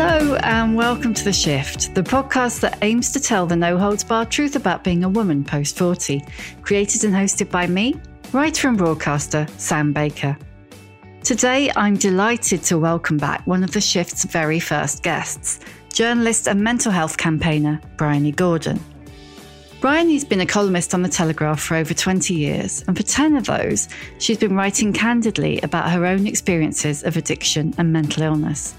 Hello, and welcome to The Shift, the podcast that aims to tell the no holds barred truth about being a woman post 40. Created and hosted by me, writer and broadcaster Sam Baker. Today, I'm delighted to welcome back one of The Shift's very first guests, journalist and mental health campaigner Bryony Gordon. Bryony's been a columnist on The Telegraph for over 20 years, and for 10 of those, she's been writing candidly about her own experiences of addiction and mental illness.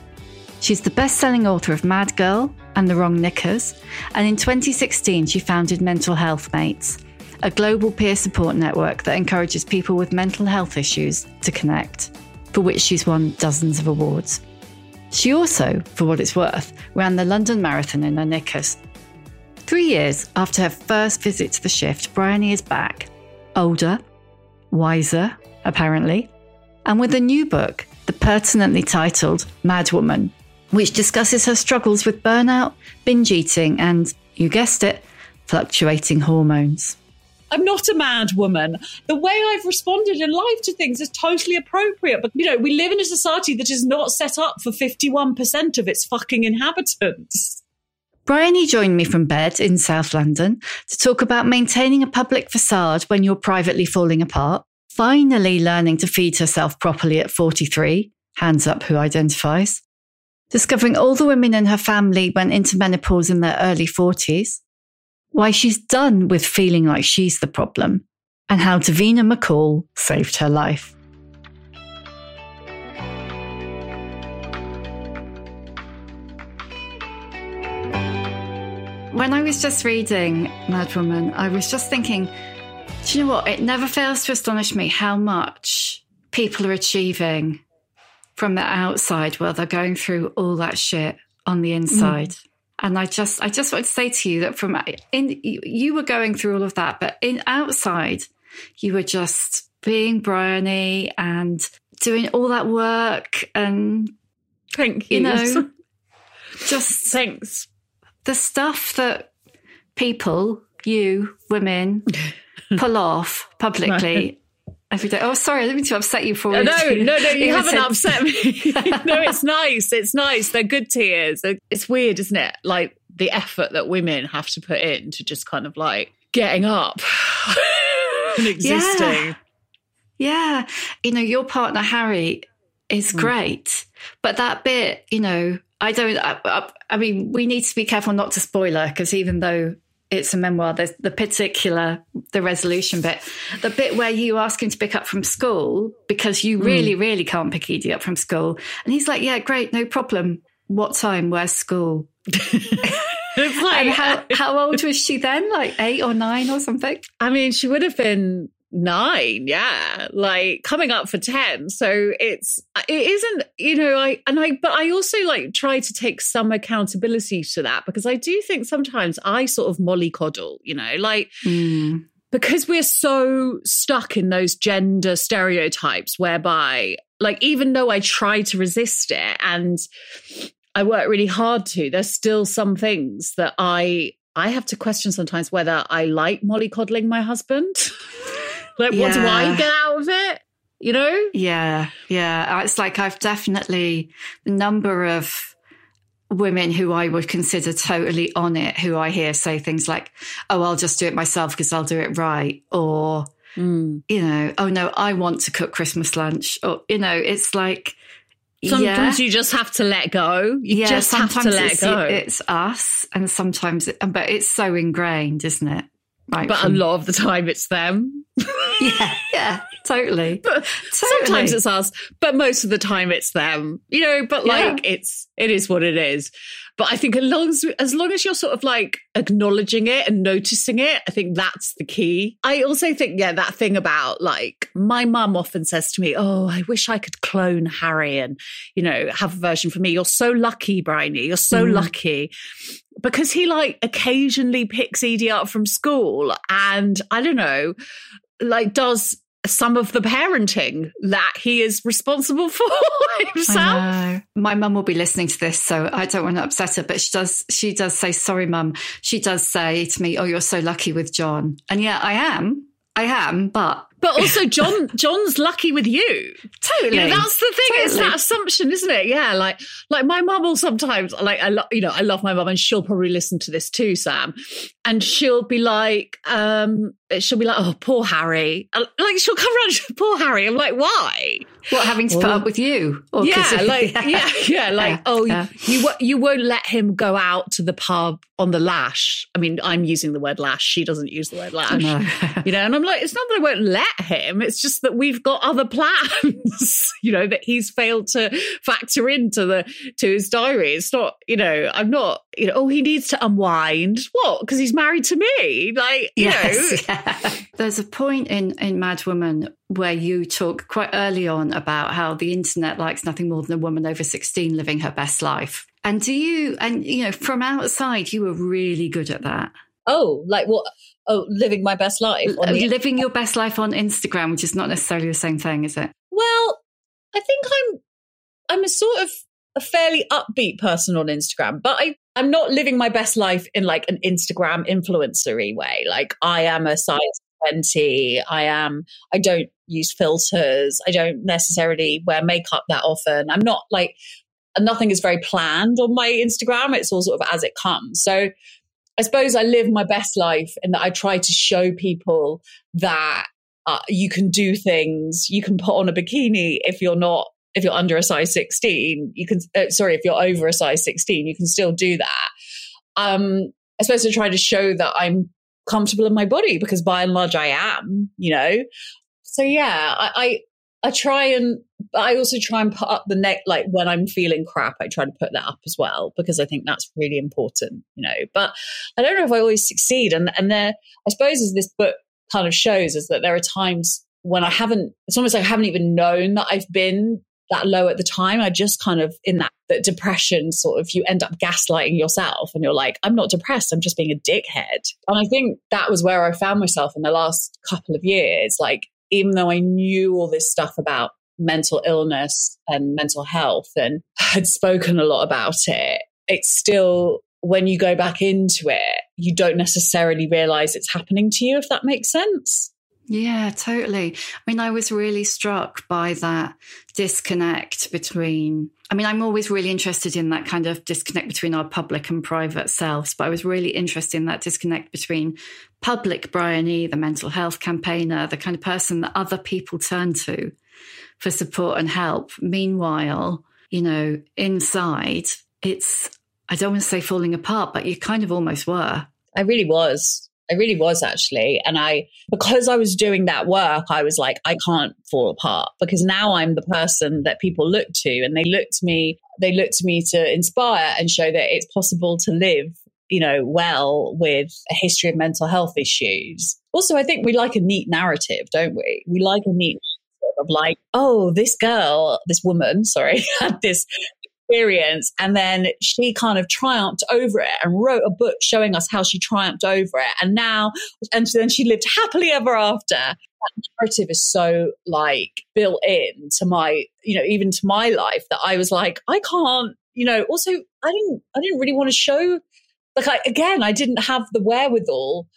She's the best selling author of Mad Girl and The Wrong Knickers, and in 2016, she founded Mental Health Mates, a global peer support network that encourages people with mental health issues to connect, for which she's won dozens of awards. She also, for what it's worth, ran the London Marathon in her knickers. Three years after her first visit to the shift, Bryony is back, older, wiser, apparently, and with a new book, the pertinently titled Mad Woman which discusses her struggles with burnout, binge eating, and, you guessed it, fluctuating hormones. I'm not a mad woman. The way I've responded in life to things is totally appropriate. But, you know, we live in a society that is not set up for 51% of its fucking inhabitants. Bryony joined me from bed in South London to talk about maintaining a public facade when you're privately falling apart, finally learning to feed herself properly at 43, hands up who identifies, discovering all the women in her family went into menopause in their early 40s, why she's done with feeling like she's the problem, and how Davina McCall saved her life. When I was just reading Mad Woman, I was just thinking, do you know what? It never fails to astonish me how much people are achieving from the outside while they're going through all that shit on the inside. Mm. And I just, I just want to say to you that from in, you were going through all of that, but in outside, you were just being Bryony and doing all that work and thank you. You know, just thanks. The stuff that people, you women, pull off publicly every day. Oh, sorry, I didn't mean to upset you for no, no, no, no. You haven't upset me. no, it's nice. It's nice. They're good tears. It's weird, isn't it? Like the effort that women have to put in to just kind of like getting up and existing. Yeah. yeah. You know, your partner Harry is mm. great, but that bit, you know, I don't. I, I, I mean, we need to be careful not to spoil her because even though it's a memoir. There's the particular, the resolution bit, the bit where you ask him to pick up from school because you hmm. really, mm. really can't pick Edie up from school. And he's like, yeah, great, no problem. What time? Where's school? like, how, how old was she then? Like eight or nine or something? I mean, she would have been nine yeah like coming up for 10 so it's it isn't you know i and i but i also like try to take some accountability to that because i do think sometimes i sort of mollycoddle you know like mm. because we're so stuck in those gender stereotypes whereby like even though i try to resist it and i work really hard to there's still some things that i I have to question sometimes whether I like mollycoddling my husband. Like, yeah. what do I get out of it? You know? Yeah, yeah. It's like I've definitely the number of women who I would consider totally on it, who I hear say things like, "Oh, I'll just do it myself because I'll do it right," or mm. you know, "Oh no, I want to cook Christmas lunch," or you know, it's like. Sometimes yeah. you just have to let go. You yeah, just have to let it's, go. It's us, and sometimes, it, but it's so ingrained, isn't it? Right but from, a lot of the time, it's them. yeah, yeah, totally. But totally. sometimes it's us, but most of the time it's them. You know, but like yeah. it's it is what it is. But I think as long as, as long as you're sort of like acknowledging it and noticing it, I think that's the key. I also think, yeah, that thing about like my mum often says to me, Oh, I wish I could clone Harry and, you know, have a version for me. You're so lucky, Bryony. You're so mm. lucky because he like occasionally picks Edie up from school and I don't know, like does some of the parenting that he is responsible for himself. My mum will be listening to this, so I don't want to upset her, but she does she does say, sorry, mum. She does say to me, Oh, you're so lucky with John. And yeah, I am. I am, but but also John John's lucky with you. Totally. You know, that's the thing. Totally. It's that assumption, isn't it? Yeah. Like like my mum will sometimes like I love you know, I love my mum and she'll probably listen to this too, Sam. And she'll be like, um, she'll be like, Oh, poor Harry. Like she'll come around, poor Harry. I'm like, why? What having to put up with you? Or Yeah, like yeah, yeah, like Yeah, oh, yeah. you you won't let him go out to the pub on the lash. I mean, I'm using the word lash. She doesn't use the word lash. No. You know, and I'm like, it's not that I won't let him. It's just that we've got other plans. you know, that he's failed to factor into the to his diary. It's not, you know, I'm not. You know, oh, he needs to unwind. What? Because he's married to me. Like, you know, Yes, yeah. There's a point in, in Mad Woman where you talk quite early on about how the internet likes nothing more than a woman over 16 living her best life. And do you, and you know, from outside, you were really good at that. Oh, like what? Oh, living my best life. Living your best life on Instagram, which is not necessarily the same thing, is it? Well, I think I'm I'm a sort of a fairly upbeat person on Instagram, but I I'm not living my best life in like an Instagram influencery way. Like I am a size 20. I am I don't use filters. I don't necessarily wear makeup that often. I'm not like nothing is very planned on my Instagram. It's all sort of as it comes. So I suppose I live my best life in that I try to show people that uh, you can do things. You can put on a bikini if you're not if you're under a size 16. You can uh, sorry if you're over a size 16. You can still do that. Um, I suppose to try to show that I'm comfortable in my body because by and large I am. You know, so yeah, I I. I try and I also try and put up the neck like when I'm feeling crap, I try to put that up as well because I think that's really important, you know. But I don't know if I always succeed. And and there I suppose as this book kind of shows is that there are times when I haven't it's almost like I haven't even known that I've been that low at the time. I just kind of in that, that depression sort of you end up gaslighting yourself and you're like, I'm not depressed, I'm just being a dickhead. And I think that was where I found myself in the last couple of years. Like even though I knew all this stuff about mental illness and mental health and had spoken a lot about it, it's still, when you go back into it, you don't necessarily realize it's happening to you, if that makes sense. Yeah, totally. I mean, I was really struck by that disconnect between. I mean, I'm always really interested in that kind of disconnect between our public and private selves, but I was really interested in that disconnect between public Bryony, the mental health campaigner, the kind of person that other people turn to for support and help. Meanwhile, you know, inside, it's, I don't want to say falling apart, but you kind of almost were. I really was. I really was actually. And I, because I was doing that work, I was like, I can't fall apart because now I'm the person that people look to and they look to me, they look to me to inspire and show that it's possible to live, you know, well with a history of mental health issues. Also, I think we like a neat narrative, don't we? We like a neat of like, oh, this girl, this woman, sorry, had this experience and then she kind of triumphed over it and wrote a book showing us how she triumphed over it and now and then she lived happily ever after that narrative is so like built in to my you know even to my life that i was like i can't you know also i didn't i didn't really want to show like I, again i didn't have the wherewithal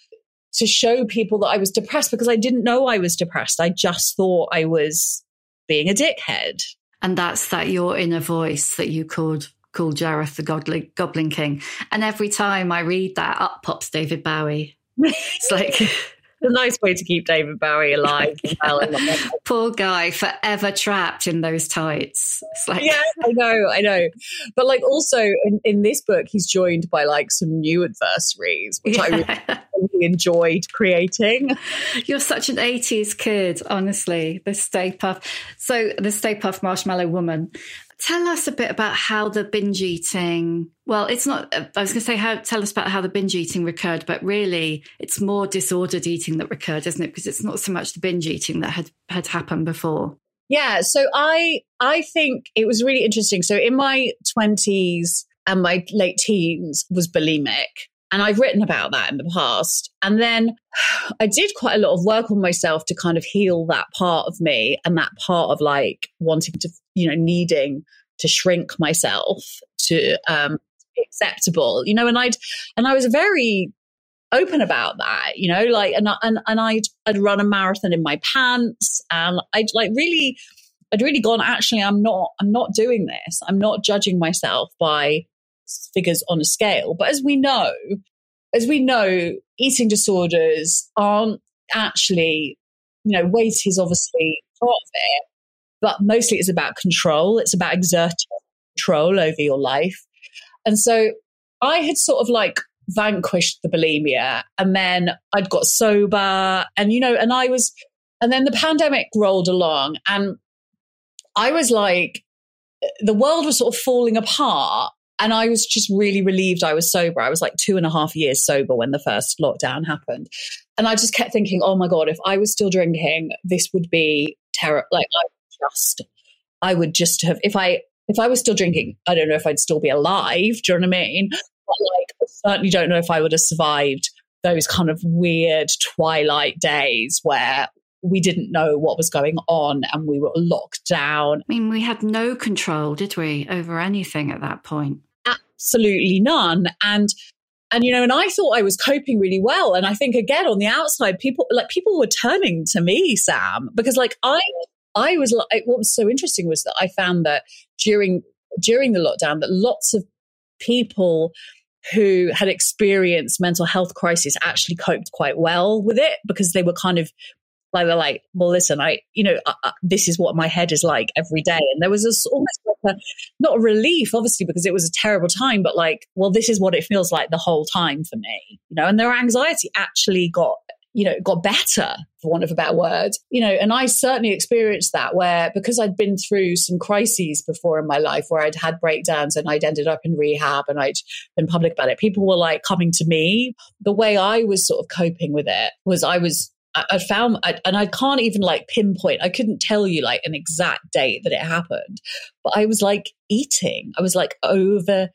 to show people that i was depressed because i didn't know i was depressed i just thought i was being a dickhead and that's that your inner voice that you called called Jareth the Goblin, Goblin King. And every time I read that, up pops David Bowie. It's like a nice way to keep David Bowie alive. Poor guy, forever trapped in those tights. It's like, yeah, I know, I know. But like, also in, in this book, he's joined by like some new adversaries, which yeah. I really, really enjoyed creating. You're such an 80s kid, honestly. The Stay Puft, So, the Stay Puft Marshmallow Woman. Tell us a bit about how the binge eating. Well, it's not. Uh, I was going to say how. Tell us about how the binge eating recurred, but really, it's more disordered eating that recurred, isn't it? Because it's not so much the binge eating that had had happened before. Yeah. So I I think it was really interesting. So in my twenties and my late teens was bulimic. And I've written about that in the past. And then I did quite a lot of work on myself to kind of heal that part of me and that part of like wanting to, you know, needing to shrink myself to um, be acceptable, you know, and I'd, and I was very, open about that, you know, like, and, and, and I'd, I'd run a marathon in my pants and I'd like really, I'd really gone, actually, I'm not, I'm not doing this. I'm not judging myself by figures on a scale. But as we know, as we know, eating disorders aren't actually, you know, weight is obviously part of it, but mostly it's about control. It's about exerting control over your life. And so I had sort of like vanquished the bulimia and then I'd got sober and, you know, and I was, and then the pandemic rolled along and I was like, the world was sort of falling apart. And I was just really relieved I was sober. I was like two and a half years sober when the first lockdown happened. And I just kept thinking, oh my God, if I was still drinking, this would be terrible. Like, I just, I would just have, if I, if I was still drinking, I don't know if I'd still be alive. Do you know what I mean? But like, I certainly don't know if I would have survived those kind of weird twilight days where we didn't know what was going on and we were locked down. I mean, we had no control, did we, over anything at that point? Absolutely none. And and you know, and I thought I was coping really well. And I think again on the outside, people like people were turning to me, Sam, because like I I was like what was so interesting was that I found that during during the lockdown that lots of people who had experienced mental health crisis actually coped quite well with it because they were kind of like they're like, well, listen, I, you know, this is what my head is like every day. And there was this almost like a, not a relief, obviously, because it was a terrible time, but like, well, this is what it feels like the whole time for me, you know, and their anxiety actually got, you know, got better, for want of a better word, you know, and I certainly experienced that where because I'd been through some crises before in my life where I'd had breakdowns and I'd ended up in rehab and I'd been public about it, people were like coming to me. The way I was sort of coping with it was I was I, I found, I, and I can't even like pinpoint, I couldn't tell you like an exact date that it happened, but I was like eating. I was like over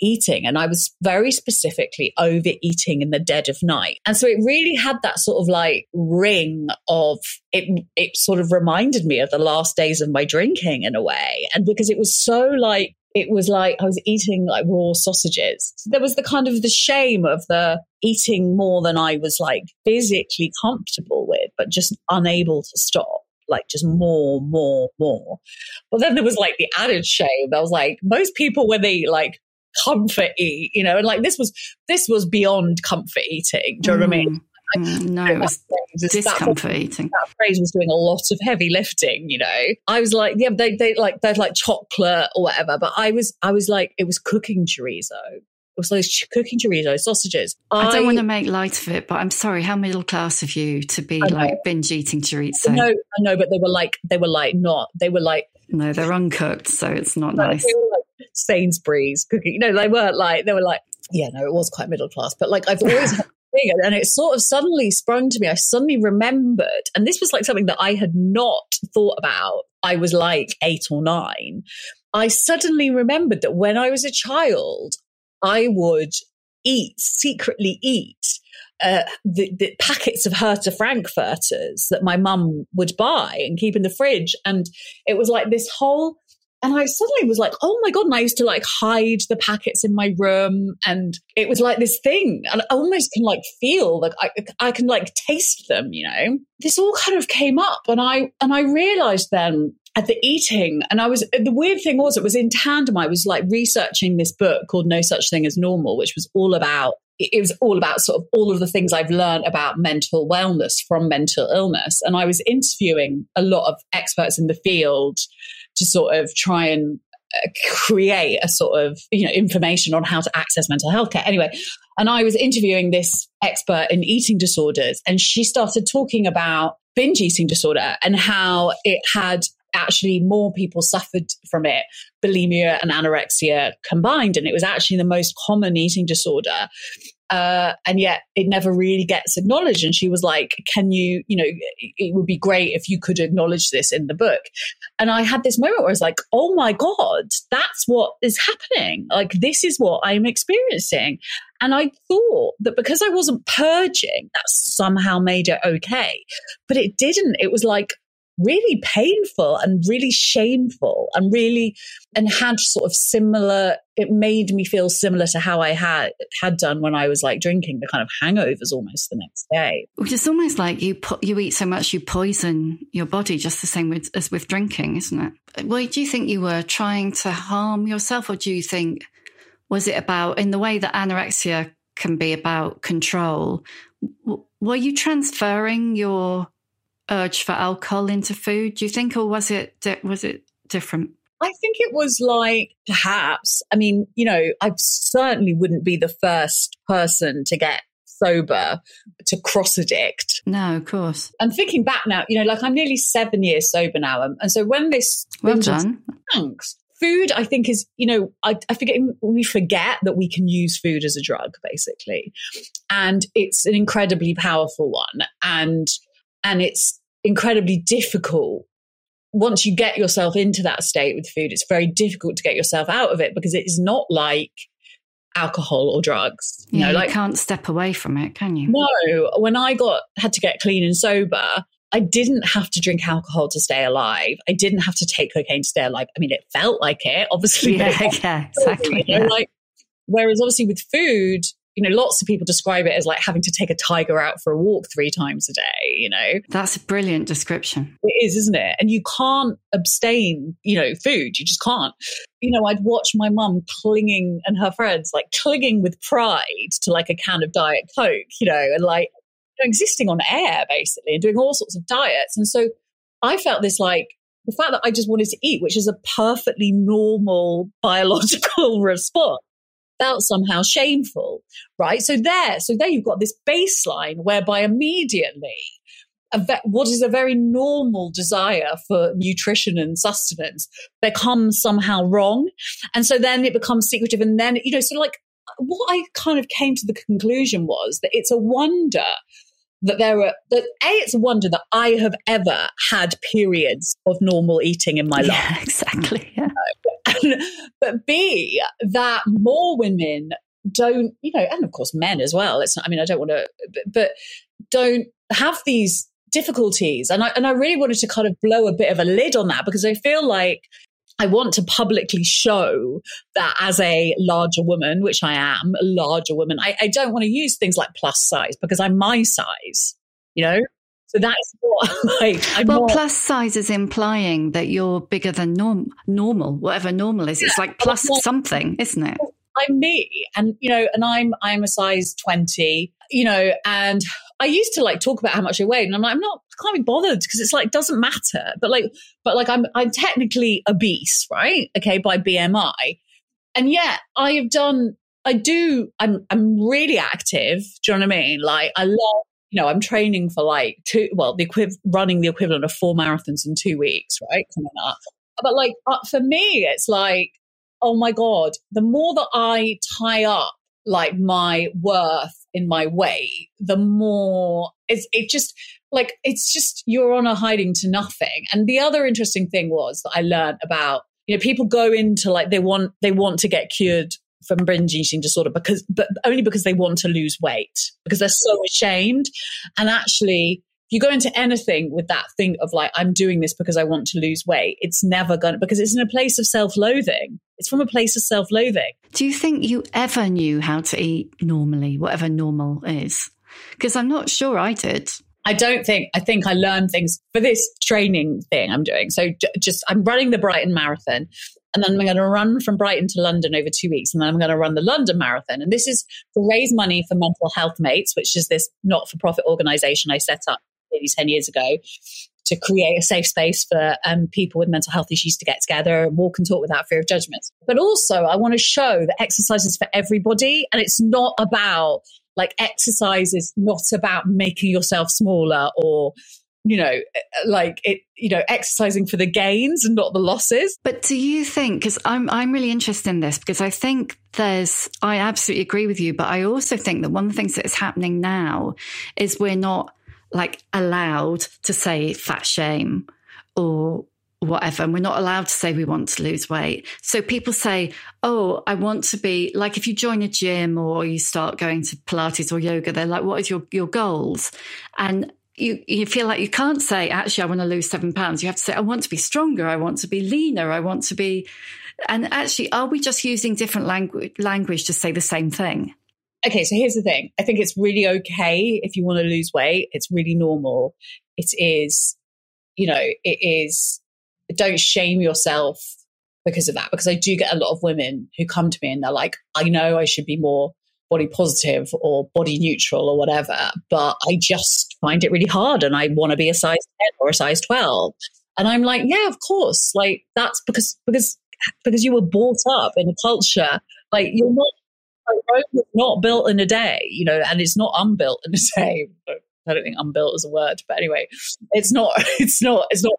eating and I was very specifically overeating in the dead of night. And so it really had that sort of like ring of it it sort of reminded me of the last days of my drinking in a way. And because it was so like it was like I was eating like raw sausages. So there was the kind of the shame of the eating more than I was like physically comfortable with, but just unable to stop. Like just more, more, more. But then there was like the added shame. I was like, most people when they like comfort eat, you know, and like this was this was beyond comfort eating. Do you mm. know what I mean? Mm. Mm, no, it was discomfort eating. That phrase was doing a lot of heavy lifting, you know. I was like, yeah, they they like they're like chocolate or whatever, but I was I was like, it was cooking chorizo. It was those cooking chorizo sausages. I, I don't want to make light of it, but I'm sorry. How middle class of you to be like binge eating chorizo? No, I know, but they were like they were like not. They were like no, they're uncooked, so it's not no, nice. Like Sainsbury's cooking. No, they weren't like they were like yeah, no, it was quite middle class, but like I've always had and it sort of suddenly sprung to me. I suddenly remembered, and this was like something that I had not thought about. I was like eight or nine. I suddenly remembered that when I was a child, I would eat, secretly eat uh, the, the, packets of Herta Frankfurters that my mum would buy and keep in the fridge. And it was like this whole and I suddenly was like, oh my God. And I used to like hide the packets in my room. And it was like this thing. And I almost can like feel like I, I can like taste them, you know? This all kind of came up. And I, and I realized then at the eating and i was the weird thing was it was in tandem i was like researching this book called no such thing as normal which was all about it was all about sort of all of the things I've learned about mental wellness from mental illness. And I was interviewing a lot of experts in the field to sort of try and uh, create a sort of you know information on how to access mental health care. Anyway and i was interviewing this expert in eating disorders and she started talking about binge eating disorder and how it had actually more people suffered from it bulimia and anorexia combined and it was actually the most common eating disorder uh, and yet it never really gets acknowledged. And she was like, Can you, you know, it would be great if you could acknowledge this in the book. And I had this moment where I was like, Oh my God, that's what is happening. Like, this is what I'm experiencing. And I thought that because I wasn't purging, that somehow made it okay. But it didn't. It was like, really painful and really shameful and really and had sort of similar it made me feel similar to how I had had done when I was like drinking the kind of hangovers almost the next day. Which is almost like you put you eat so much you poison your body just the same with, as with drinking isn't it? Why do you think you were trying to harm yourself or do you think was it about in the way that anorexia can be about control were you transferring your urge for alcohol into food? Do you think, or was it was it different? I think it was like perhaps. I mean, you know, I certainly wouldn't be the first person to get sober to cross addict. No, of course. I'm thinking back now, you know, like I'm nearly seven years sober now. And, and so when this. Well done. Thanks. Food, I think, is, you know, I, I forget, we forget that we can use food as a drug, basically. And it's an incredibly powerful one. And, and it's incredibly difficult once you get yourself into that state with food, it's very difficult to get yourself out of it because it is not like alcohol or drugs. You yeah, know, you like, can't step away from it, can you? No. When I got had to get clean and sober, I didn't have to drink alcohol to stay alive. I didn't have to take cocaine to stay alive. I mean, it felt like it, obviously. Yeah, yeah, exactly. You yeah. Like, whereas obviously with food, you know, lots of people describe it as like having to take a tiger out for a walk three times a day, you know. That's a brilliant description. It is, isn't it? And you can't abstain, you know, food. You just can't. You know, I'd watch my mum clinging and her friends like clinging with pride to like a can of Diet Coke, you know, and like existing on air basically and doing all sorts of diets. And so I felt this like the fact that I just wanted to eat, which is a perfectly normal biological response felt somehow shameful, right? So there, so there you've got this baseline whereby immediately ve- what is a very normal desire for nutrition and sustenance becomes somehow wrong. And so then it becomes secretive. And then, you know, so like what I kind of came to the conclusion was that it's a wonder that there are that a it's a wonder that I have ever had periods of normal eating in my yeah, life. Exactly. Yeah. But B, that more women don't, you know, and of course men as well. It's I mean, I don't want to, but don't have these difficulties. And I, and I really wanted to kind of blow a bit of a lid on that because I feel like I want to publicly show that as a larger woman, which I am, a larger woman, I, I don't want to use things like plus size because I'm my size, you know? So that's what like. I'm well, plus size is implying that you're bigger than norm- normal, whatever normal is. It's like plus something, isn't it? I'm me, and you know, and I'm I'm a size twenty, you know, and I used to like talk about how much I weighed, and I'm like, I'm not, I can't be bothered because it's like doesn't matter. But like, but like, I'm I'm technically obese, right? Okay, by BMI, and yet I have done. I do. I'm I'm really active. Do you know what I mean? Like, I love you know, I'm training for like two, well, the equiv- running the equivalent of four marathons in two weeks, right? Coming up. But like uh, for me, it's like, oh my God, the more that I tie up like my worth in my weight, the more it's, it just like, it's just, you're on a hiding to nothing. And the other interesting thing was that I learned about, you know, people go into like, they want, they want to get cured from binge eating disorder because, but only because they want to lose weight because they're so ashamed. And actually, if you go into anything with that thing of like, I'm doing this because I want to lose weight, it's never going to, because it's in a place of self loathing. It's from a place of self loathing. Do you think you ever knew how to eat normally, whatever normal is? Because I'm not sure I did. I don't think, I think I learned things for this training thing I'm doing. So just, I'm running the Brighton Marathon and then I'm going to run from Brighton to London over two weeks. And then I'm going to run the London Marathon. And this is to raise money for Mental Health Mates, which is this not for profit organization I set up nearly 10 years ago to create a safe space for um, people with mental health issues to get together walk and talk without fear of judgment. But also, I want to show that exercise is for everybody. And it's not about like exercise is not about making yourself smaller or you know, like it, you know, exercising for the gains and not the losses. But do you think, because I'm, I'm really interested in this because I think there's, I absolutely agree with you, but I also think that one of the things that is happening now is we're not like allowed to say fat shame or whatever. And we're not allowed to say we want to lose weight. So people say, Oh, I want to be like, if you join a gym or you start going to Pilates or yoga, they're like, what is your, your goals? And you, you feel like you can't say, actually, I want to lose seven pounds. You have to say, I want to be stronger. I want to be leaner. I want to be. And actually, are we just using different language, language to say the same thing? Okay, so here's the thing. I think it's really okay if you want to lose weight. It's really normal. It is, you know, it is, don't shame yourself because of that. Because I do get a lot of women who come to me and they're like, I know I should be more body positive or body neutral or whatever, but I just find it really hard and I want to be a size 10 or a size 12. And I'm like, yeah, of course. Like that's because because because you were brought up in a culture like you're not Rome was not built in a day, you know, and it's not unbuilt in a day. I don't think unbuilt is a word, but anyway, it's not it's not it's not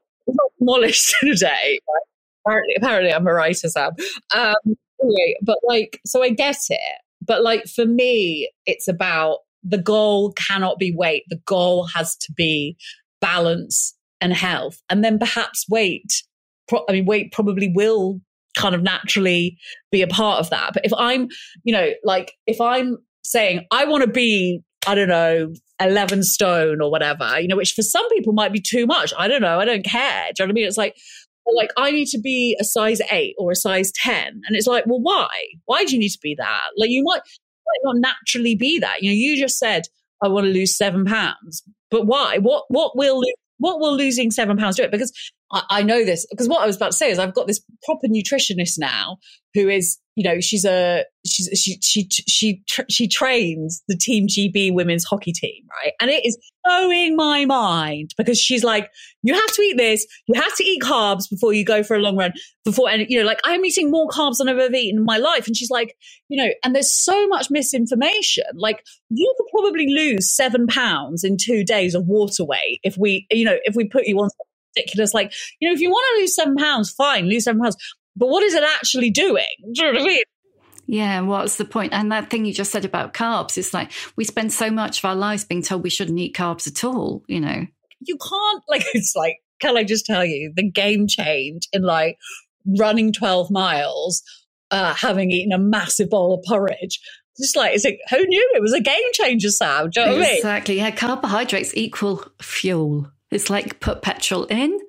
demolished in a day. Right? Apparently, apparently, I'm a writer, Sam. Um, anyway, but like, so I get it. But like for me, it's about the goal cannot be weight. The goal has to be balance and health. And then perhaps weight, pro- I mean, weight probably will kind of naturally be a part of that. But if I'm, you know, like if I'm saying, I want to be, I don't know, 11 stone or whatever, you know, which for some people might be too much. I don't know. I don't care. Do you know what I mean? It's like, like I need to be a size eight or a size 10. And it's like, well, why? Why do you need to be that? Like you might, might not naturally be that. You know, you just said, I want to lose seven pounds. But why? What what will what will losing seven pounds do it? Because I, know this because what I was about to say is I've got this proper nutritionist now who is you know she's a she's she she she she trains the team GB women's hockey team right? And it is blowing my mind because she's like you have to eat this. You have to eat carbs before you go for a long run before and you know like I'm eating more carbs than I've ever eaten in my life. And she's like you know and there's so much misinformation. Like you could probably lose seven pounds in two days of water weight if we you know if we put you on ridiculous. Like, you know, if you want to lose seven pounds, fine, lose seven pounds. But what is it actually doing? Do you know what I mean? Yeah, what's the point? And that thing you just said about carbs, it's like we spend so much of our lives being told we shouldn't eat carbs at all, you know. You can't like it's like, can I just tell you the game change in like running 12 miles, uh, having eaten a massive bowl of porridge. Just like, it's like, who knew it was a game changer, Sam? Do you know what I mean? Exactly. Yeah, carbohydrates equal fuel. It's like put petrol in,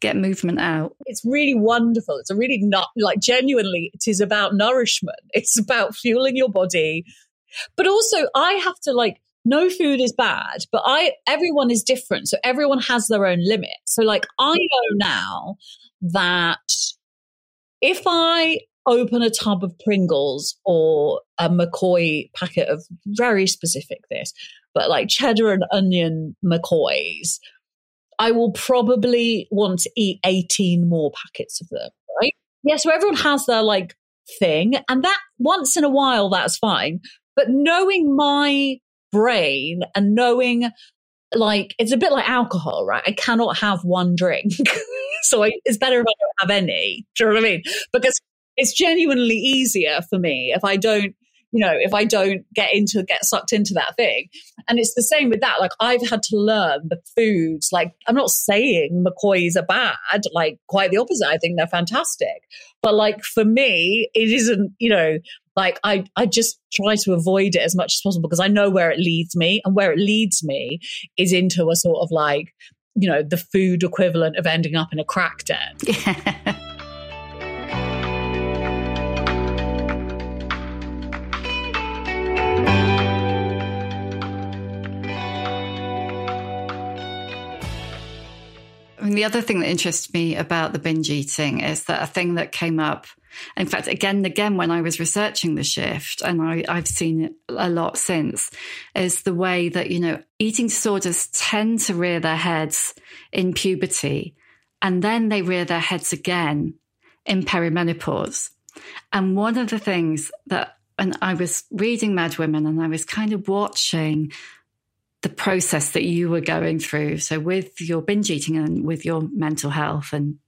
get movement out. It's really wonderful. It's a really not like genuinely, it is about nourishment. It's about fueling your body. But also, I have to like, no food is bad, but I, everyone is different. So everyone has their own limit. So like, I know now that if I open a tub of Pringles or a McCoy packet of very specific this, but like cheddar and onion McCoys, I will probably want to eat 18 more packets of them, right? Yeah, so everyone has their like thing, and that once in a while, that's fine. But knowing my brain and knowing like it's a bit like alcohol, right? I cannot have one drink. so I, it's better if I don't have any. Do you know what I mean? Because it's genuinely easier for me if I don't you know, if I don't get into, get sucked into that thing. And it's the same with that. Like I've had to learn the foods. Like I'm not saying McCoys are bad, like quite the opposite. I think they're fantastic. But like for me, it isn't, you know, like I, I just try to avoid it as much as possible because I know where it leads me and where it leads me is into a sort of like, you know, the food equivalent of ending up in a crack den. the other thing that interests me about the binge eating is that a thing that came up, in fact, again and again when I was researching the shift, and I, I've seen it a lot since, is the way that, you know, eating disorders tend to rear their heads in puberty and then they rear their heads again in perimenopause. And one of the things that, and I was reading Mad Woman and I was kind of watching the process that you were going through. So with your binge eating and with your mental health and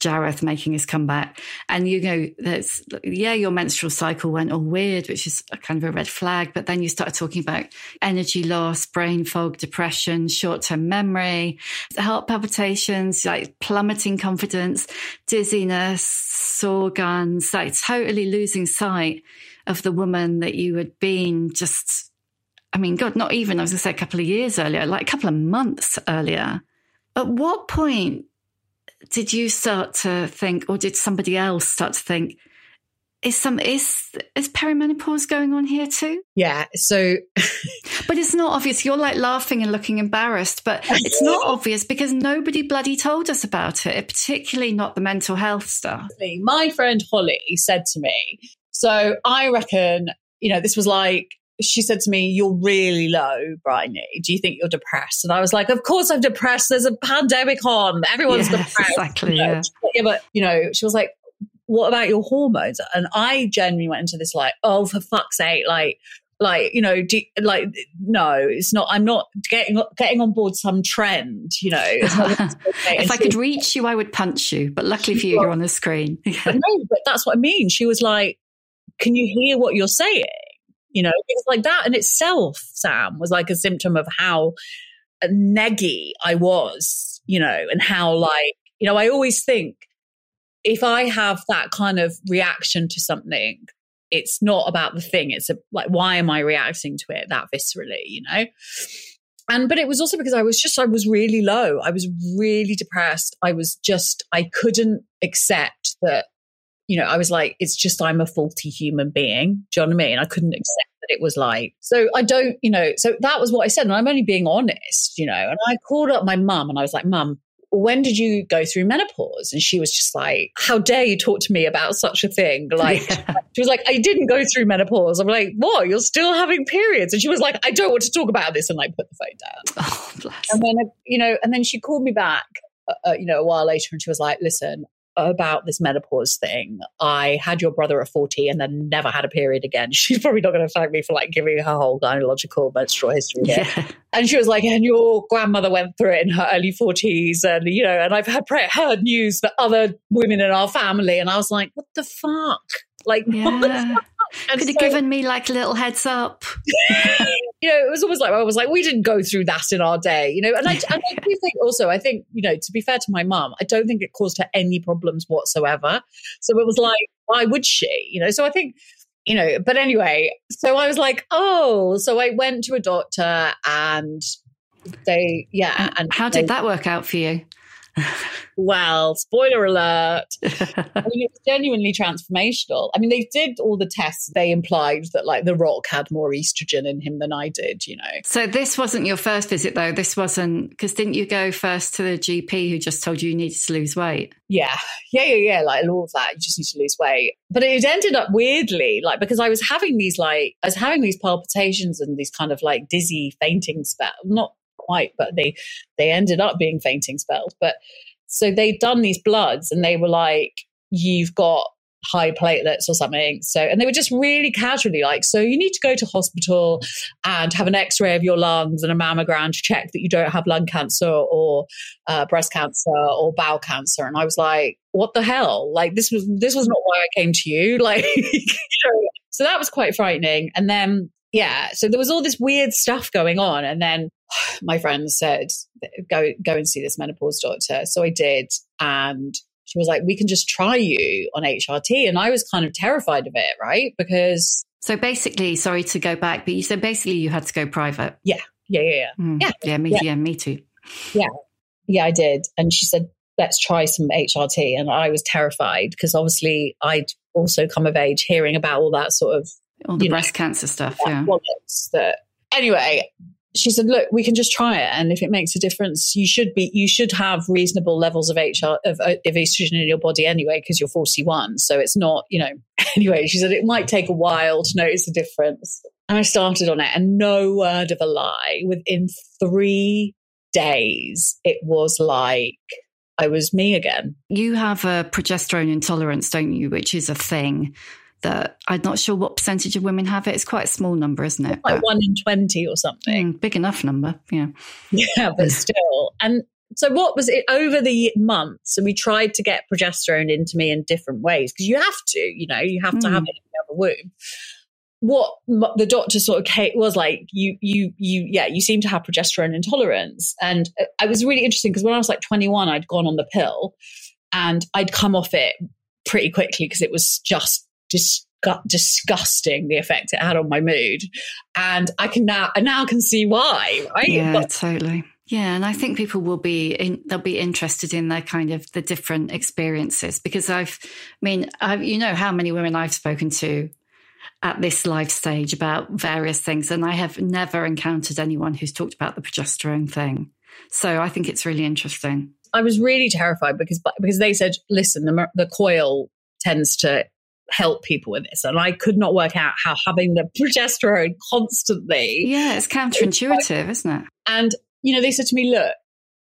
Jareth making his comeback. And you know, that's yeah, your menstrual cycle went all weird, which is kind of a red flag. But then you started talking about energy loss, brain fog, depression, short term memory, heart palpitations, like plummeting confidence, dizziness, sore guns, like totally losing sight of the woman that you had been just I mean, God, not even, I was going to say a couple of years earlier, like a couple of months earlier. At what point did you start to think, or did somebody else start to think, is some is is perimenopause going on here too? Yeah. So, but it's not obvious. You're like laughing and looking embarrassed, but it's not obvious because nobody bloody told us about it. Particularly not the mental health stuff. My friend Holly said to me, so I reckon you know this was like she said to me, You're really low, Bryony. Do you think you're depressed? And I was like, Of course I'm depressed. There's a pandemic on. Everyone's yes, depressed. Exactly. You know? Yeah. yeah. But, you know, she was like, What about your hormones? And I genuinely went into this like, Oh, for fuck's sake. Like, like you know do, like no it's not i'm not getting getting on board some trend you know if i could reach you i would punch you but luckily for you you're on the screen but no but that's what i mean she was like can you hear what you're saying you know, because like that in itself, Sam, was like a symptom of how neggy I was, you know, and how like, you know, I always think if I have that kind of reaction to something, it's not about the thing. It's a, like, why am I reacting to it that viscerally, you know? And, but it was also because I was just, I was really low. I was really depressed. I was just, I couldn't accept that you know, I was like, it's just I'm a faulty human being. Do you know what I mean? I couldn't accept that it was like, so I don't, you know, so that was what I said. And I'm only being honest, you know. And I called up my mum and I was like, Mum, when did you go through menopause? And she was just like, How dare you talk to me about such a thing? Like, yeah. she was like, I didn't go through menopause. I'm like, What? You're still having periods? And she was like, I don't want to talk about this. And I put the phone down. Oh, bless. And then, you know, and then she called me back, uh, uh you know, a while later and she was like, Listen, about this menopause thing. I had your brother at 40 and then never had a period again. She's probably not going to thank me for like giving her whole gynecological menstrual history. Yeah. And she was like, and your grandmother went through it in her early 40s. And, you know, and I've heard, heard news that other women in our family. And I was like, what the fuck? Like, yeah. Could so, have given me like a little heads up. you know, it was almost like I was like, we didn't go through that in our day, you know. And I, and I do think also, I think you know, to be fair to my mum, I don't think it caused her any problems whatsoever. So it was like, why would she? You know. So I think you know, but anyway, so I was like, oh, so I went to a doctor and they, yeah. And how did that work out for you? Well, spoiler alert. I mean, it's genuinely transformational. I mean, they did all the tests. They implied that like the rock had more estrogen in him than I did, you know. So this wasn't your first visit though. This wasn't because didn't you go first to the GP who just told you you needed to lose weight? Yeah. Yeah, yeah, yeah. Like all of that. You just need to lose weight. But it ended up weirdly, like because I was having these like I was having these palpitations and these kind of like dizzy fainting spell. Not quite, but they they ended up being fainting spells. But so they'd done these bloods and they were like, you've got high platelets or something. So, and they were just really casually like, so you need to go to hospital and have an x ray of your lungs and a mammogram to check that you don't have lung cancer or uh, breast cancer or bowel cancer. And I was like, what the hell? Like, this was, this was not why I came to you. Like, so that was quite frightening. And then, yeah, so there was all this weird stuff going on. And then my friend said, go, go and see this menopause doctor. So I did. And she was like, we can just try you on HRT. And I was kind of terrified of it, right? Because. So basically, sorry to go back, but you said basically you had to go private. Yeah. Yeah. Yeah. Yeah. Mm. yeah. yeah. Me, yeah. yeah. Me too. Yeah. Yeah, I did. And she said, let's try some HRT. And I was terrified because obviously I'd also come of age hearing about all that sort of all the breast know, cancer stuff. Yeah. That, anyway, she said, "Look, we can just try it, and if it makes a difference, you should be you should have reasonable levels of HR of, uh, of estrogen in your body anyway, because you're 41. So it's not, you know." Anyway, she said it might take a while to notice the difference, and I started on it, and no word of a lie, within three days, it was like I was me again. You have a progesterone intolerance, don't you? Which is a thing that I'm not sure what percentage of women have it. It's quite a small number, isn't it? Like but, one in 20 or something. Mm, big enough number, yeah. Yeah, but still. And so what was it over the months? And we tried to get progesterone into me in different ways because you have to, you know, you have to mm. have it in the other womb. What the doctor sort of was like, you, you, you, yeah, you seem to have progesterone intolerance. And uh, I was really interesting because when I was like 21, I'd gone on the pill and I'd come off it pretty quickly because it was just disgusting the effect it had on my mood. And I can now, I now can see why, right? Yeah, but, totally. Yeah, and I think people will be in, they'll be interested in their kind of the different experiences because I've, I mean, I've, you know how many women I've spoken to at this life stage about various things, and I have never encountered anyone who's talked about the progesterone thing. So I think it's really interesting. I was really terrified because because they said, listen, the, the coil tends to help people with this. And I could not work out how having the progesterone constantly. Yeah, it's counterintuitive, isn't it? And, you know, they said to me, look,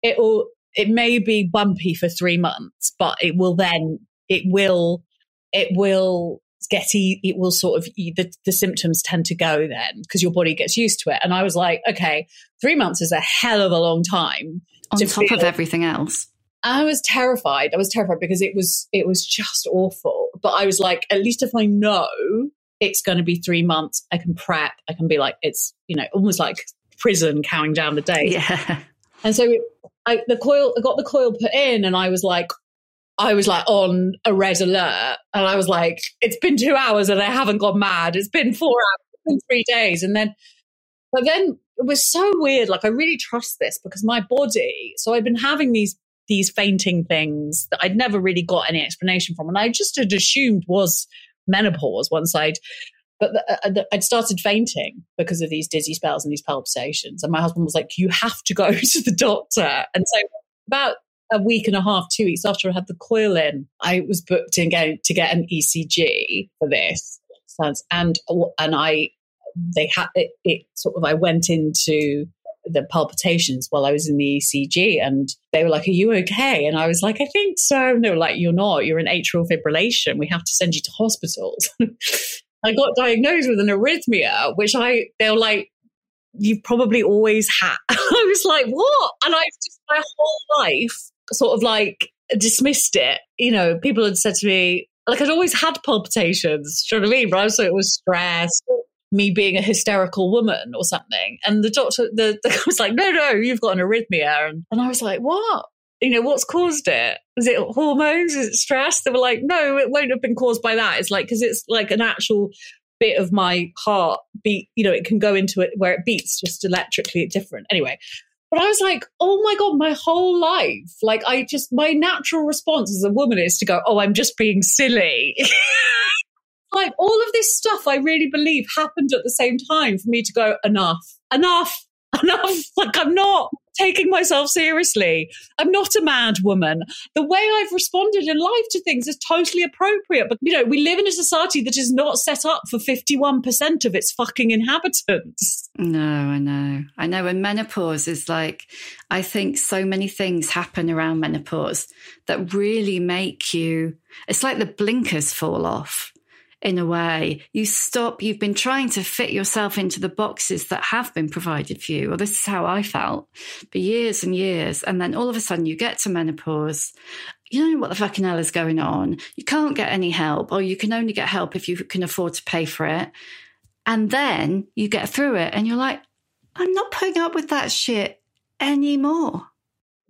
it will, it may be bumpy for three months, but it will then, it will, it will get, e- it will sort of, the, the symptoms tend to go then because your body gets used to it. And I was like, okay, three months is a hell of a long time. On top feel, of everything else. I was terrified. I was terrified because it was it was just awful. But I was like, at least if I know it's going to be three months, I can prep. I can be like, it's you know almost like prison, counting down the days. Yeah. And so I the coil, I got the coil put in, and I was like, I was like on a red alert, and I was like, it's been two hours and I haven't gone mad. It's been four hours, it's been three days, and then, but then it was so weird. Like I really trust this because my body. So I've been having these these fainting things that I'd never really got any explanation from. And I just had assumed was menopause once I'd, but the, uh, the, I'd started fainting because of these dizzy spells and these palpitations. And my husband was like, you have to go to the doctor. And so about a week and a half, two weeks after I had the coil in, I was booked in to get an ECG for this. And, and I, they had it, it sort of, I went into the palpitations while I was in the ECG. And they were like, Are you okay? And I was like, I think so. No, like, You're not. You're in atrial fibrillation. We have to send you to hospitals. I got diagnosed with an arrhythmia, which I, they were like, You've probably always had. I was like, What? And I just, my whole life sort of like dismissed it. You know, people had said to me, like I'd always had palpitations. Do you know what I mean? But I was, it was stress, me being a hysterical woman or something. And the doctor, the, the guy was like, no, no, you've got an arrhythmia. And, and I was like, what? You know, what's caused it? Is it hormones? Is it stress? They were like, no, it won't have been caused by that. It's like, because it's like an actual bit of my heart beat, you know, it can go into it where it beats just electrically different. Anyway, but I was like, oh my God, my whole life, like I just, my natural response as a woman is to go, oh, I'm just being silly. like all of this stuff I really believe happened at the same time for me to go, enough, enough, enough. Like I'm not taking myself seriously. I'm not a mad woman. The way I've responded in life to things is totally appropriate. But, you know, we live in a society that is not set up for 51% of its fucking inhabitants. No, I know. I know. And menopause is like, I think so many things happen around menopause that really make you, it's like the blinkers fall off in a way. You stop, you've been trying to fit yourself into the boxes that have been provided for you. Well, this is how I felt for years and years. And then all of a sudden you get to menopause. You know what the fucking hell is going on. You can't get any help, or you can only get help if you can afford to pay for it. And then you get through it and you're like, I'm not putting up with that shit anymore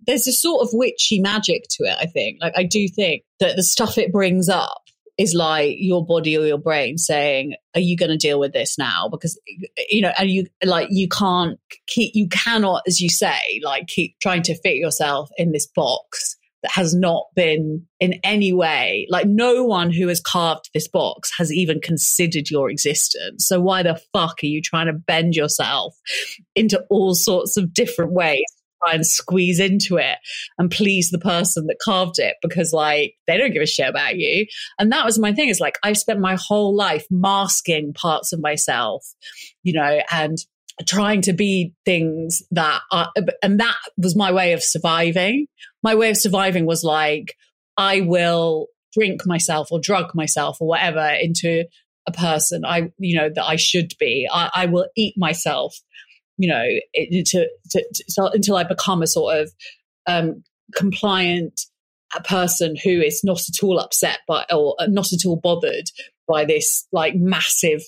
there's a sort of witchy magic to it, I think. Like, I do think that the stuff it brings up is like your body or your brain saying, are you going to deal with this now? Because, you know, and you like, you can't keep, you cannot, as you say, like keep trying to fit yourself in this box that has not been in any way, like no one who has carved this box has even considered your existence. So why the fuck are you trying to bend yourself into all sorts of different ways try and squeeze into it and please the person that carved it because like they don't give a shit about you. And that was my thing is like I've spent my whole life masking parts of myself, you know, and trying to be things that are, uh, and that was my way of surviving. My way of surviving was like, I will drink myself or drug myself or whatever into a person I, you know, that I should be. I, I will eat myself you know, it, to, to, to, until I become a sort of um, compliant person who is not at all upset by or not at all bothered by this like massive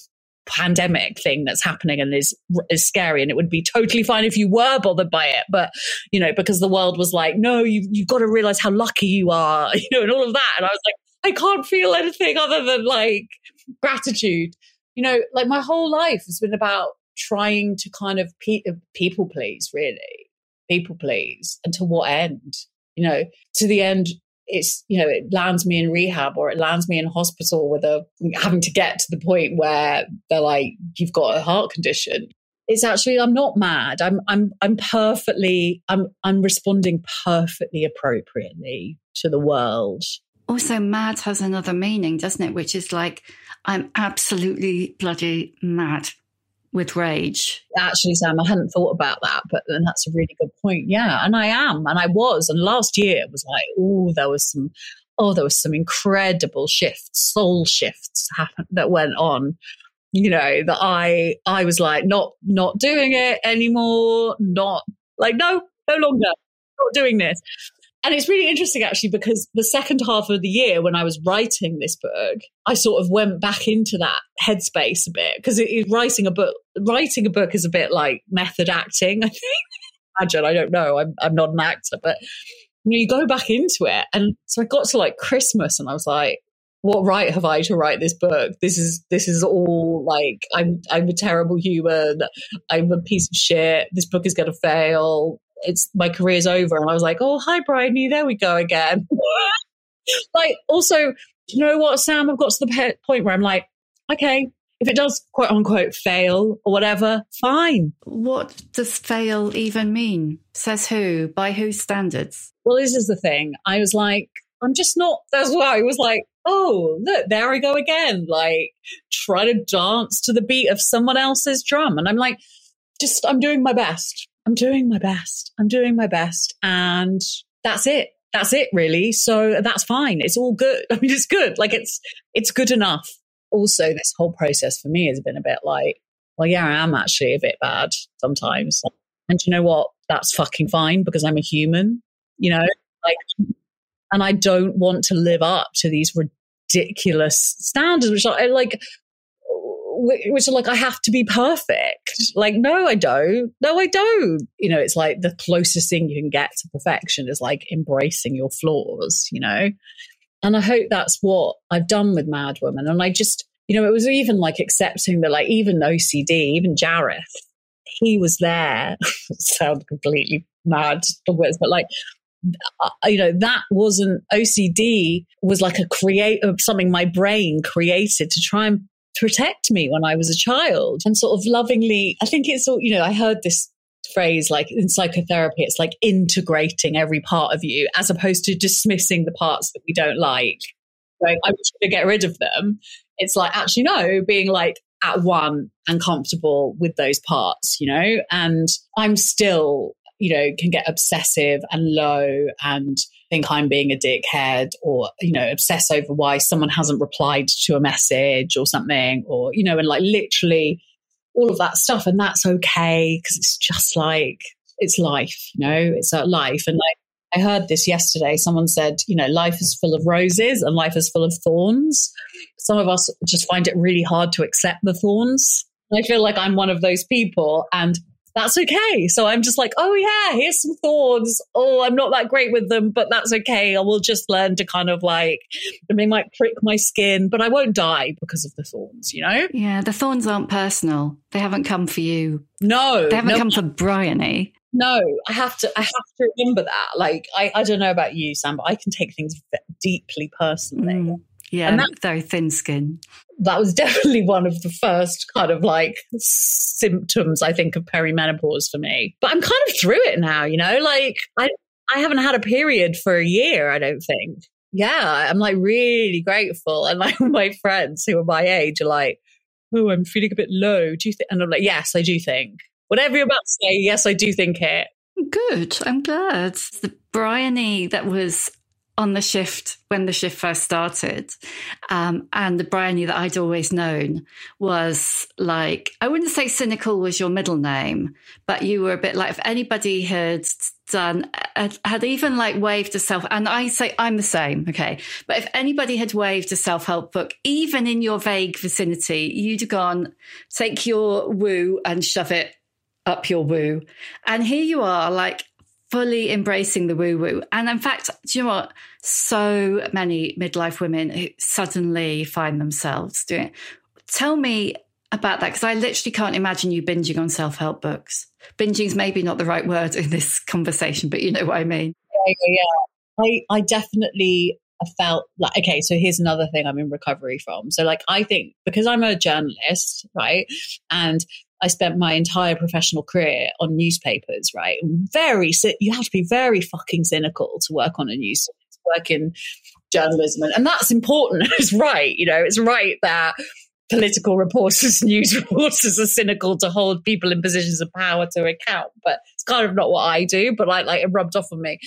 pandemic thing that's happening and is is scary and it would be totally fine if you were bothered by it but you know because the world was like no you you've got to realize how lucky you are you know and all of that and I was like I can't feel anything other than like gratitude. You know, like my whole life has been about trying to kind of pe- uh, people please, really, people please, and to what end? You know, to the end, it's you know it lands me in rehab or it lands me in hospital with a having to get to the point where they're like you've got a heart condition. It's actually i'm not mad. I'm i'm i'm perfectly i'm i'm responding perfectly appropriately to the world. Also mad has another meaning doesn't it? Which is like i'm absolutely bloody mad with rage. Actually, Sam, I hadn't thought about that, but then that's a really good point. Yeah, and I am, and I was, and last year was like, oh, there was some, oh, there was some incredible shifts, soul shifts happen, that went on. You know that I, I was like, not, not doing it anymore, not like, no, no longer, not doing this. And it's really interesting actually because the second half of the year when I was writing this book, I sort of went back into that headspace a bit because writing a book, writing a book is a bit like method acting. I think. Imagine, I don't know. I'm, I'm not an actor, but you, know, you go back into it. And so I got to like Christmas and I was like, what right have I to write this book? This is this is all like I'm I'm a terrible human. I'm a piece of shit. This book is going to fail it's my career's over. And I was like, oh, hi, Bryony, there we go again. like, also, you know what, Sam? I've got to the point where I'm like, okay, if it does quote unquote fail or whatever, fine. What does fail even mean? Says who? By whose standards? Well, this is the thing. I was like, I'm just not, that's why I was like, oh, look, there I go again. Like, try to dance to the beat of someone else's drum. And I'm like, just, I'm doing my best. I'm doing my best. I'm doing my best. And that's it. That's it really. So that's fine. It's all good. I mean, it's good. Like it's, it's good enough. Also, this whole process for me has been a bit like, well, yeah, I am actually a bit bad sometimes. And you know what? That's fucking fine because I'm a human, you know, like, and I don't want to live up to these ridiculous standards, which are like, which are like, I have to be perfect. Like, no, I don't. No, I don't. You know, it's like the closest thing you can get to perfection is like embracing your flaws, you know? And I hope that's what I've done with Mad Woman. And I just, you know, it was even like accepting that, like, even OCD, even Jareth, he was there. sound completely mad, words, but like, uh, you know that wasn't OCD was like a create something my brain created to try and protect me when I was a child and sort of lovingly, I think it's all, you know, I heard this phrase like in psychotherapy, it's like integrating every part of you as opposed to dismissing the parts that we don't like. Like, i'm wish to get rid of them. It's like, actually, no, being like at one and comfortable with those parts, you know, and I'm still, you know, can get obsessive and low and think I'm being a dickhead or, you know, obsess over why someone hasn't replied to a message or something or, you know, and like literally all of that stuff. And that's okay because it's just like, it's life, you know, it's a life. And like, I heard this yesterday. Someone said, you know, life is full of roses and life is full of thorns. Some of us just find it really hard to accept the thorns. I feel like I'm one of those people. And that's okay. So I'm just like, oh yeah, here's some thorns. Oh, I'm not that great with them, but that's okay. I will just learn to kind of like, they might prick my skin, but I won't die because of the thorns, you know? Yeah, the thorns aren't personal. They haven't come for you. No. They haven't no. come for Bryony. No, I have to. I have to remember that. Like, I, I don't know about you, Sam, but I can take things deeply personally. Mm. Yeah, and that, very thin skin. That was definitely one of the first kind of like symptoms, I think, of perimenopause for me. But I'm kind of through it now, you know, like I, I haven't had a period for a year, I don't think. Yeah, I'm like really grateful. And like my friends who are my age are like, oh, I'm feeling a bit low. Do you think? And I'm like, yes, I do think. Whatever you're about to say, yes, I do think it. Good. I'm glad. The Bryony that was on the shift when the shift first started. Um, and the Bryony that I'd always known was like, I wouldn't say cynical was your middle name, but you were a bit like if anybody had done, had, even like waved a self, and I say I'm the same, okay. But if anybody had waved a self help book, even in your vague vicinity, you'd have gone, take your woo and shove it up your woo. And here you are, like fully embracing the woo woo. And in fact, do you know what? So many midlife women who suddenly find themselves doing it. Tell me about that because I literally can't imagine you binging on self help books. Binging is maybe not the right word in this conversation, but you know what I mean. Yeah, yeah. I, I definitely felt like, okay, so here's another thing I'm in recovery from. So, like, I think because I'm a journalist, right? And I spent my entire professional career on newspapers, right? Very, you have to be very fucking cynical to work on a news, work in journalism. And, and that's important. it's right. You know, it's right that political reporters, news reporters are cynical to hold people in positions of power to account. But it's kind of not what I do, but like, like it rubbed off on me.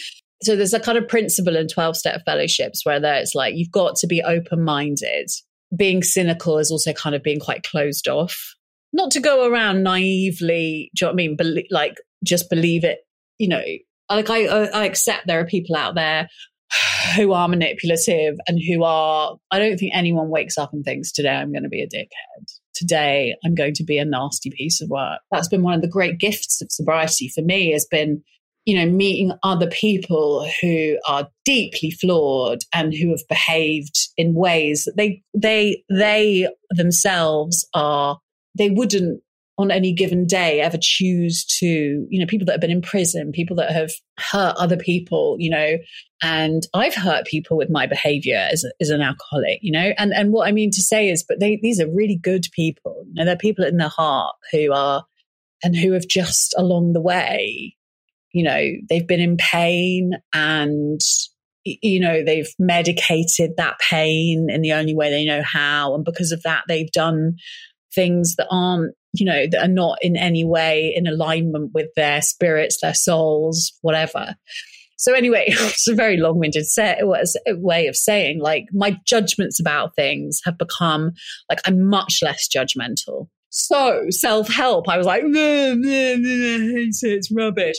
So there's a kind of principle in 12 step fellowships where it's like, you've got to be open minded. Being cynical is also kind of being quite closed off. Not to go around naively, do you know what I mean? Like, just believe it, you know, like I, I accept there are people out there who are manipulative and who are, I don't think anyone wakes up and thinks, today I'm going to be a dickhead. Today I'm going to be a nasty piece of work. That's been one of the great gifts of sobriety for me has been, you know, meeting other people who are deeply flawed and who have behaved in ways that they, they, they themselves are, they wouldn't on any given day ever choose to, you know, people that have been in prison, people that have hurt other people, you know, and I've hurt people with my behavior as, as an alcoholic, you know, and, and what I mean to say is, but they, these are really good people, you know, they're people in their heart who are, and who have just along the way, you know, they've been in pain and, you know, they've medicated that pain in the only way they know how. And because of that, they've done things that aren't you know, that are not in any way in alignment with their spirits, their souls, whatever. So anyway, it's a very long-winded set, way of saying like my judgments about things have become like I'm much less judgmental. So self-help, I was like, it's rubbish.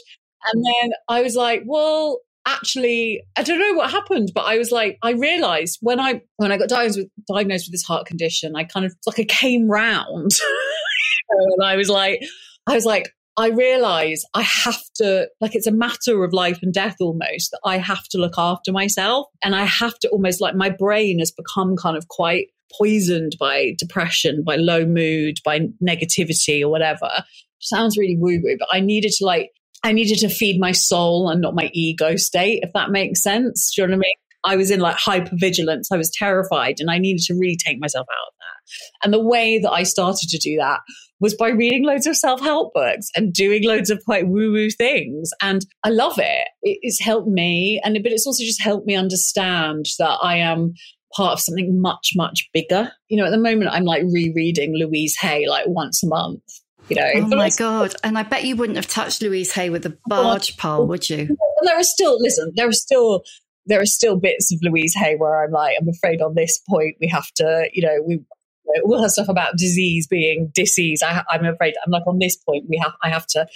And then I was like, well, actually, I don't know what happened, but I was like, I realized when I when I got diagnosed with diagnosed with this heart condition, I kind of like I came round. and I was like, I was like, I realize I have to, like, it's a matter of life and death almost that I have to look after myself. And I have to almost like my brain has become kind of quite poisoned by depression, by low mood, by negativity or whatever. Sounds really woo woo, but I needed to like, I needed to feed my soul and not my ego state, if that makes sense. Do you know what I mean? I was in like hyper vigilance. I was terrified and I needed to really take myself out of that. And the way that I started to do that was by reading loads of self help books and doing loads of quite woo woo things. And I love it. It's helped me. And, but it's also just helped me understand that I am part of something much, much bigger. You know, at the moment, I'm like rereading Louise Hay like once a month. You know, oh my god! And I bet you wouldn't have touched Louise Hay with a barge pole, would you? And there are still, listen, there are still there are still bits of Louise Hay where I'm like, I'm afraid on this point we have to, you know, we all her stuff about disease being disease. I, am afraid I'm like on this point we have I have to,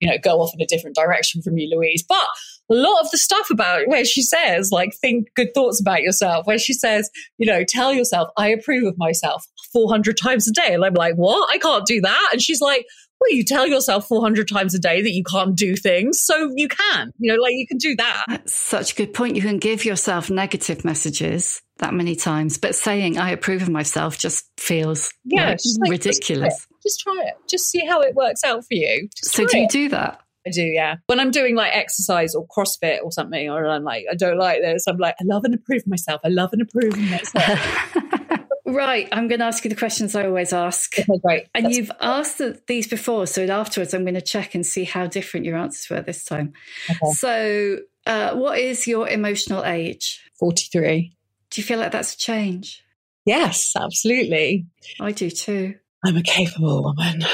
you know, go off in a different direction from you, Louise. But a lot of the stuff about where she says like think good thoughts about yourself, where she says, you know, tell yourself I approve of myself 400 times a day, and I'm like, what? I can't do that. And she's like, well, you tell yourself 400 times a day that you can't do things, so you can. You know, like you can do that. That's such a good point. You can give yourself negative messages that many times, but saying I approve of myself just feels yeah, like like, ridiculous. Just try, just try, it. Just see how it works out for you. Just so do you do that? I do, yeah. When I'm doing like exercise or CrossFit or something, or I'm like, I don't like this, I'm like, I love and approve myself. I love and approve myself. Right, I'm going to ask you the questions I always ask. Okay, great. And That's you've asked these before, so afterwards I'm going to check and see how different your answers were this time. Okay. So, uh, what is your emotional age? 43. Do you feel like that's a change? Yes, absolutely. I do too. I'm a capable woman.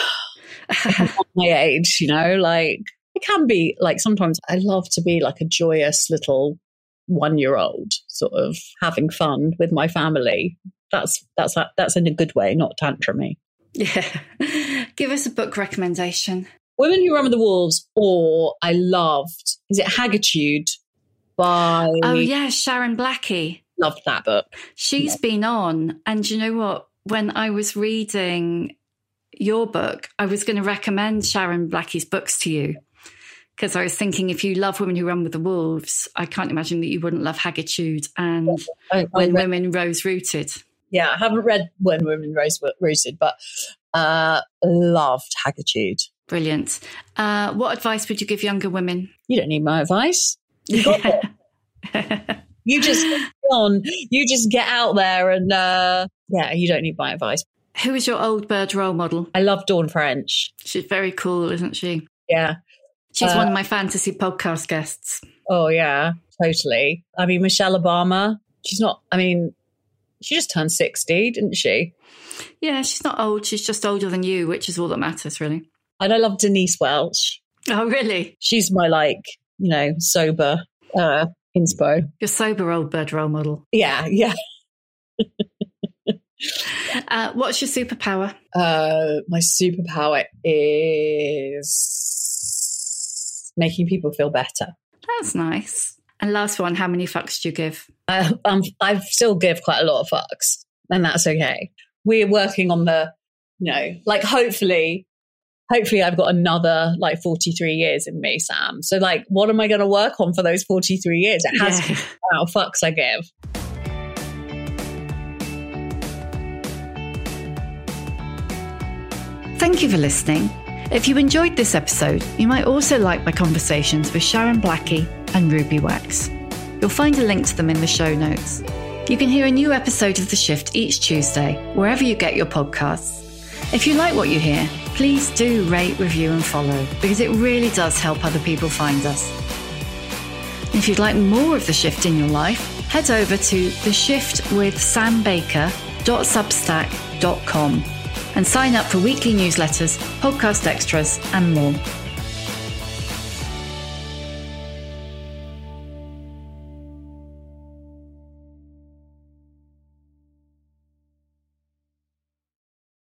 my age, you know, like it can be like sometimes I love to be like a joyous little one year old, sort of having fun with my family that's that's that's in a good way, not tantrumy. Yeah. Give us a book recommendation. Women Who Run with the Wolves, or I loved, is it Hagitude by. Oh, yeah, Sharon Blackie. Loved that book. She's yeah. been on. And you know what? When I was reading your book, I was going to recommend Sharon Blackie's books to you Because I was thinking, if you love women who run with the wolves, I can't imagine that you wouldn't love Hagitude and I, When read- Women Rose Rooted. yeah, I haven't read When Women Rose Rooted, but uh, loved Hagitude. Brilliant. Uh, what advice would you give younger women? You don't need my advice. You got it. You just on. You just get out there and uh, yeah, you don't need my advice. Who is your old bird role model? I love Dawn French. She's very cool, isn't she? Yeah. She's Uh, one of my fantasy podcast guests. Oh yeah, totally. I mean, Michelle Obama. She's not. I mean, she just turned sixty, didn't she? Yeah, she's not old. She's just older than you, which is all that matters, really. And I love Denise Welch. Oh, really? She's my like, you know, sober uh inspo. Your sober old bird role model. Yeah, yeah. Uh, what's your superpower? Uh, my superpower is making people feel better. That's nice. And last one, how many fucks do you give? I, I'm, I still give quite a lot of fucks, and that's okay. We're working on the, you know, like hopefully, hopefully I've got another like 43 years in me, Sam. So like, what am I going to work on for those 43 years? It has to be fucks I give. Thank you for listening. If you enjoyed this episode, you might also like my conversations with Sharon Blackie and Ruby Wax. You'll find a link to them in the show notes. You can hear a new episode of The Shift each Tuesday, wherever you get your podcasts. If you like what you hear, please do rate, review, and follow, because it really does help other people find us. If you'd like more of The Shift in your life, head over to theshiftwithsambaker.substack.com and sign up for weekly newsletters, podcast extras, and more.